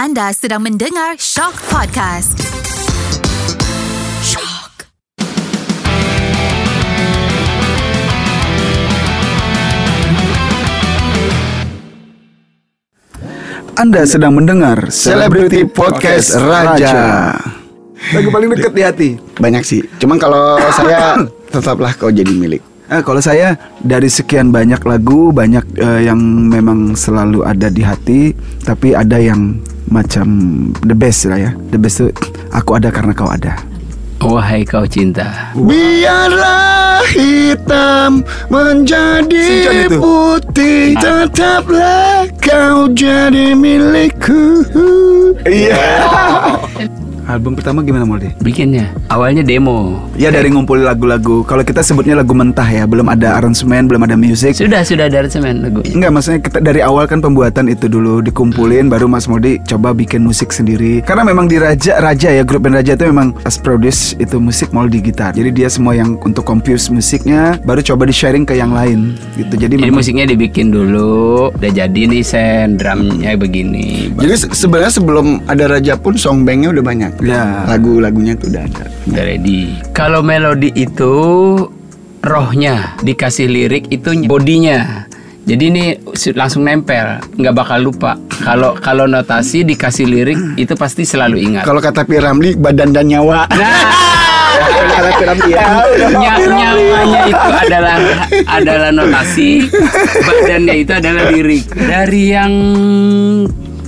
Anda sedang mendengar Shock Podcast. Shock. Anda sedang mendengar Celebrity Podcast Raja. Lagu paling dekat di hati. Banyak sih. Cuman kalau saya tetaplah kau jadi milik. Eh, kalau saya dari sekian banyak lagu banyak eh, yang memang selalu ada di hati, tapi ada yang macam the best lah ya. The best tuh aku ada karena kau ada. Wahai kau cinta Biarlah hitam menjadi putih, tetaplah kau jadi milikku. Iya. Album pertama gimana Moldi? Bikinnya Awalnya demo Ya dari ngumpulin lagu-lagu. Kalau kita sebutnya lagu mentah ya, belum ada aransemen, belum ada musik. Sudah sudah dari semen lagunya Enggak, maksudnya kita dari awal kan pembuatan itu dulu dikumpulin, baru Mas Modi coba bikin musik sendiri. Karena memang di Raja Raja ya grup band Raja itu memang as produce itu musik Moldi gitar. Jadi dia semua yang untuk compose musiknya, baru coba di sharing ke yang lain gitu. Jadi, Jadi memang- musiknya dibikin dulu Udah jadi nih sen Drumnya begini Jadi se- sebenarnya sebelum ada Raja pun songbangnya udah banyak. Ya. Lagu-lagunya tuh udah ada. Udah ready Kalau melodi itu Rohnya Dikasih lirik itu bodinya jadi ini su- langsung nempel, nggak bakal lupa. Kalau kalau notasi dikasih lirik itu pasti selalu ingat. Kalau kata Piramli badan dan nyawa. Kata Piramli ya. Nya- nyawanya itu adalah adalah notasi, badannya itu adalah lirik. Dari yang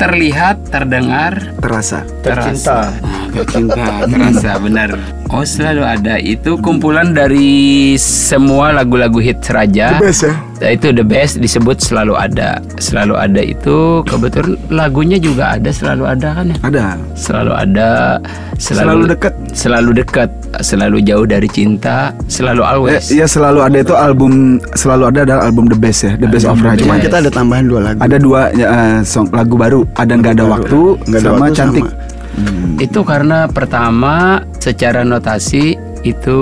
terlihat, terdengar, terasa. terasa. Tercinta, terasa benar. Oh selalu ada itu kumpulan dari semua lagu-lagu hits Raja. The best ya? Nah, Itu the best disebut selalu ada, selalu ada itu kebetulan lagunya juga ada selalu ada kan ya? Ada. Selalu ada, Selalu selalu, dekat. selalu dekat, selalu jauh dari cinta, selalu Eh, always. ya selalu ada itu album selalu ada adalah album The Best ya, The Best of Raja. Cuman kita ada tambahan dua lagu. Ada dua ya, eh, song lagu baru, ada nggak ada baru. waktu Nggak ada sama waktu cantik. sama. Itu karena pertama secara notasi itu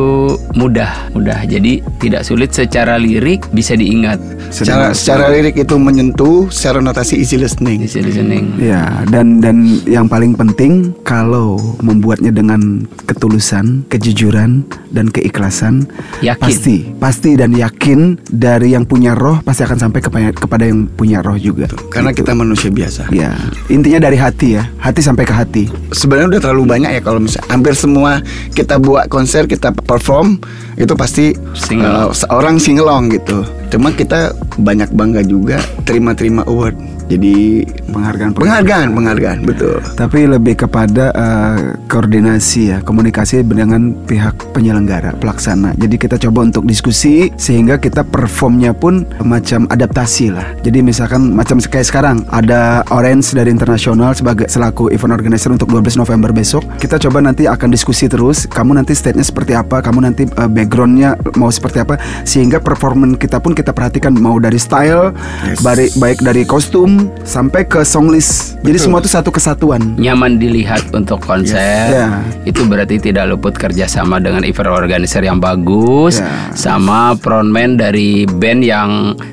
mudah, mudah. Jadi tidak sulit secara lirik bisa diingat. Secara secara lirik itu menyentuh, secara notasi easy listening. Easy listening. Ya, dan dan yang paling penting kalau membuatnya dengan ketulusan, kejujuran dan keikhlasan, Yakin. pasti, pasti dan yakin dari yang punya roh pasti akan sampai kepada kepada yang punya roh juga. Karena kita manusia biasa. Ya, intinya dari hati ya, hati sampai ke hati. Sebenarnya udah terlalu banyak ya kalau misalnya hampir semua kita buat konser, kita perform itu pasti Singalong. uh, seorang singelong gitu. Cuma kita banyak bangga juga terima-terima award. Jadi Penghargaan penghargaan, penghargaan betul. Tapi lebih kepada eh, koordinasi ya, komunikasi dengan pihak penyelenggara, pelaksana. Jadi kita coba untuk diskusi sehingga kita performnya pun macam adaptasi lah. Jadi misalkan macam kayak sekarang ada Orange dari internasional sebagai selaku event organizer untuk 12 November besok. Kita coba nanti akan diskusi terus. Kamu nanti state-nya seperti apa, kamu nanti eh, backgroundnya mau seperti apa, sehingga performance kita pun kita perhatikan mau dari style, Yes. baik baik dari kostum sampai ke song list. Jadi semua itu satu kesatuan. Nyaman dilihat untuk konser. Ya. Itu berarti tidak luput kerjasama dengan event organizer yang bagus, Ya. sama frontman dari band yang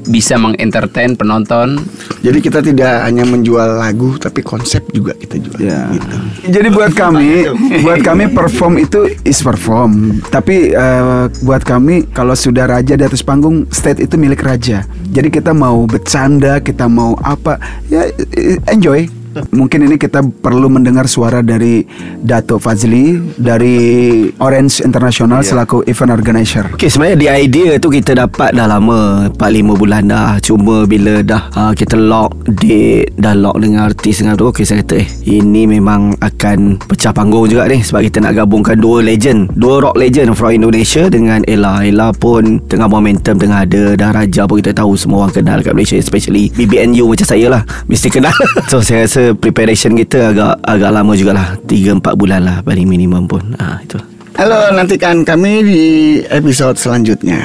bisa mengentertain penonton. Jadi kita tidak hanya menjual lagu tapi konsep juga kita jual. Ya. Gitu. Jadi buat kami, buat kami perform itu is perform. Tapi eh, buat kami kalau sudah raja di atas panggung, state itu milik raja. Jadi kita mau bercanda, kita mau apa, ya eh, enjoy. Mungkin ini kita perlu mendengar suara dari Dato Fazli dari Orange International selaku event organizer. Okay, sebenarnya di idea tu kita dapat dah lama 4-5 bulan dah. Cuma bila dah uh, kita lock date Dah lock dengan artis dengan tu Okay saya kata eh Ini memang akan pecah panggung juga ni. Sebab kita nak gabungkan dua legend Dua rock legend from Indonesia dengan Ella. Ella pun tengah momentum tengah ada Dah Raja pun kita tahu semua orang kenal kat Malaysia Especially BBNU macam saya lah Mesti kenal. So saya rasa preparation kita agak agak lama jugalah. 3-4 bulan lah paling minimum pun. Ah, Itu Halo, nantikan kami di episode selanjutnya.